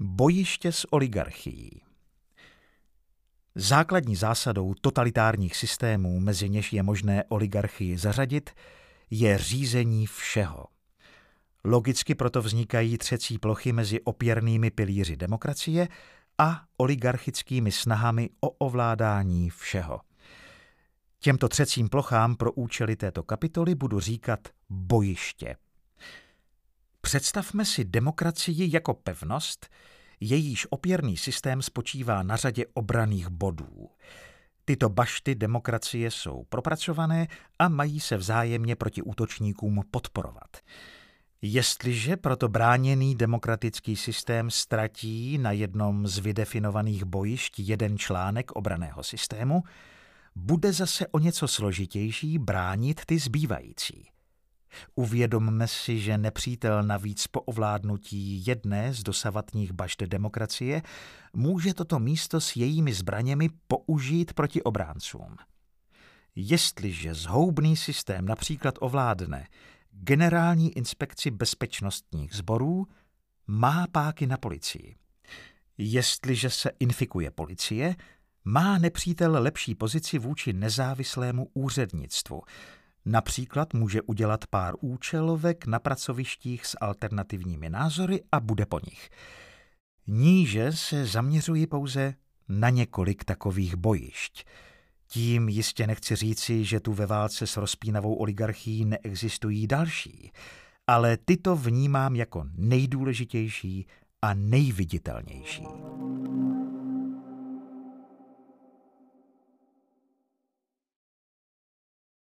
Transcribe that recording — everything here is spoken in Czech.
Bojiště s oligarchií. Základní zásadou totalitárních systémů, mezi něž je možné oligarchii zařadit, je řízení všeho. Logicky proto vznikají třecí plochy mezi opěrnými pilíři demokracie a oligarchickými snahami o ovládání všeho. Těmto třecím plochám pro účely této kapitoly budu říkat bojiště. Představme si demokracii jako pevnost, jejíž opěrný systém spočívá na řadě obraných bodů. Tyto bašty demokracie jsou propracované a mají se vzájemně proti útočníkům podporovat. Jestliže proto bráněný demokratický systém ztratí na jednom z vydefinovaných bojišť jeden článek obraného systému, bude zase o něco složitější bránit ty zbývající. Uvědomme si, že nepřítel navíc po ovládnutí jedné z dosavatních bašt demokracie může toto místo s jejími zbraněmi použít proti obráncům. Jestliže zhoubný systém například ovládne generální inspekci bezpečnostních sborů, má páky na policii. Jestliže se infikuje policie, má nepřítel lepší pozici vůči nezávislému úřednictvu. Například může udělat pár účelovek na pracovištích s alternativními názory a bude po nich. Níže se zaměřuji pouze na několik takových bojišť. Tím jistě nechci říci, že tu ve válce s rozpínavou oligarchií neexistují další, ale tyto vnímám jako nejdůležitější a nejviditelnější.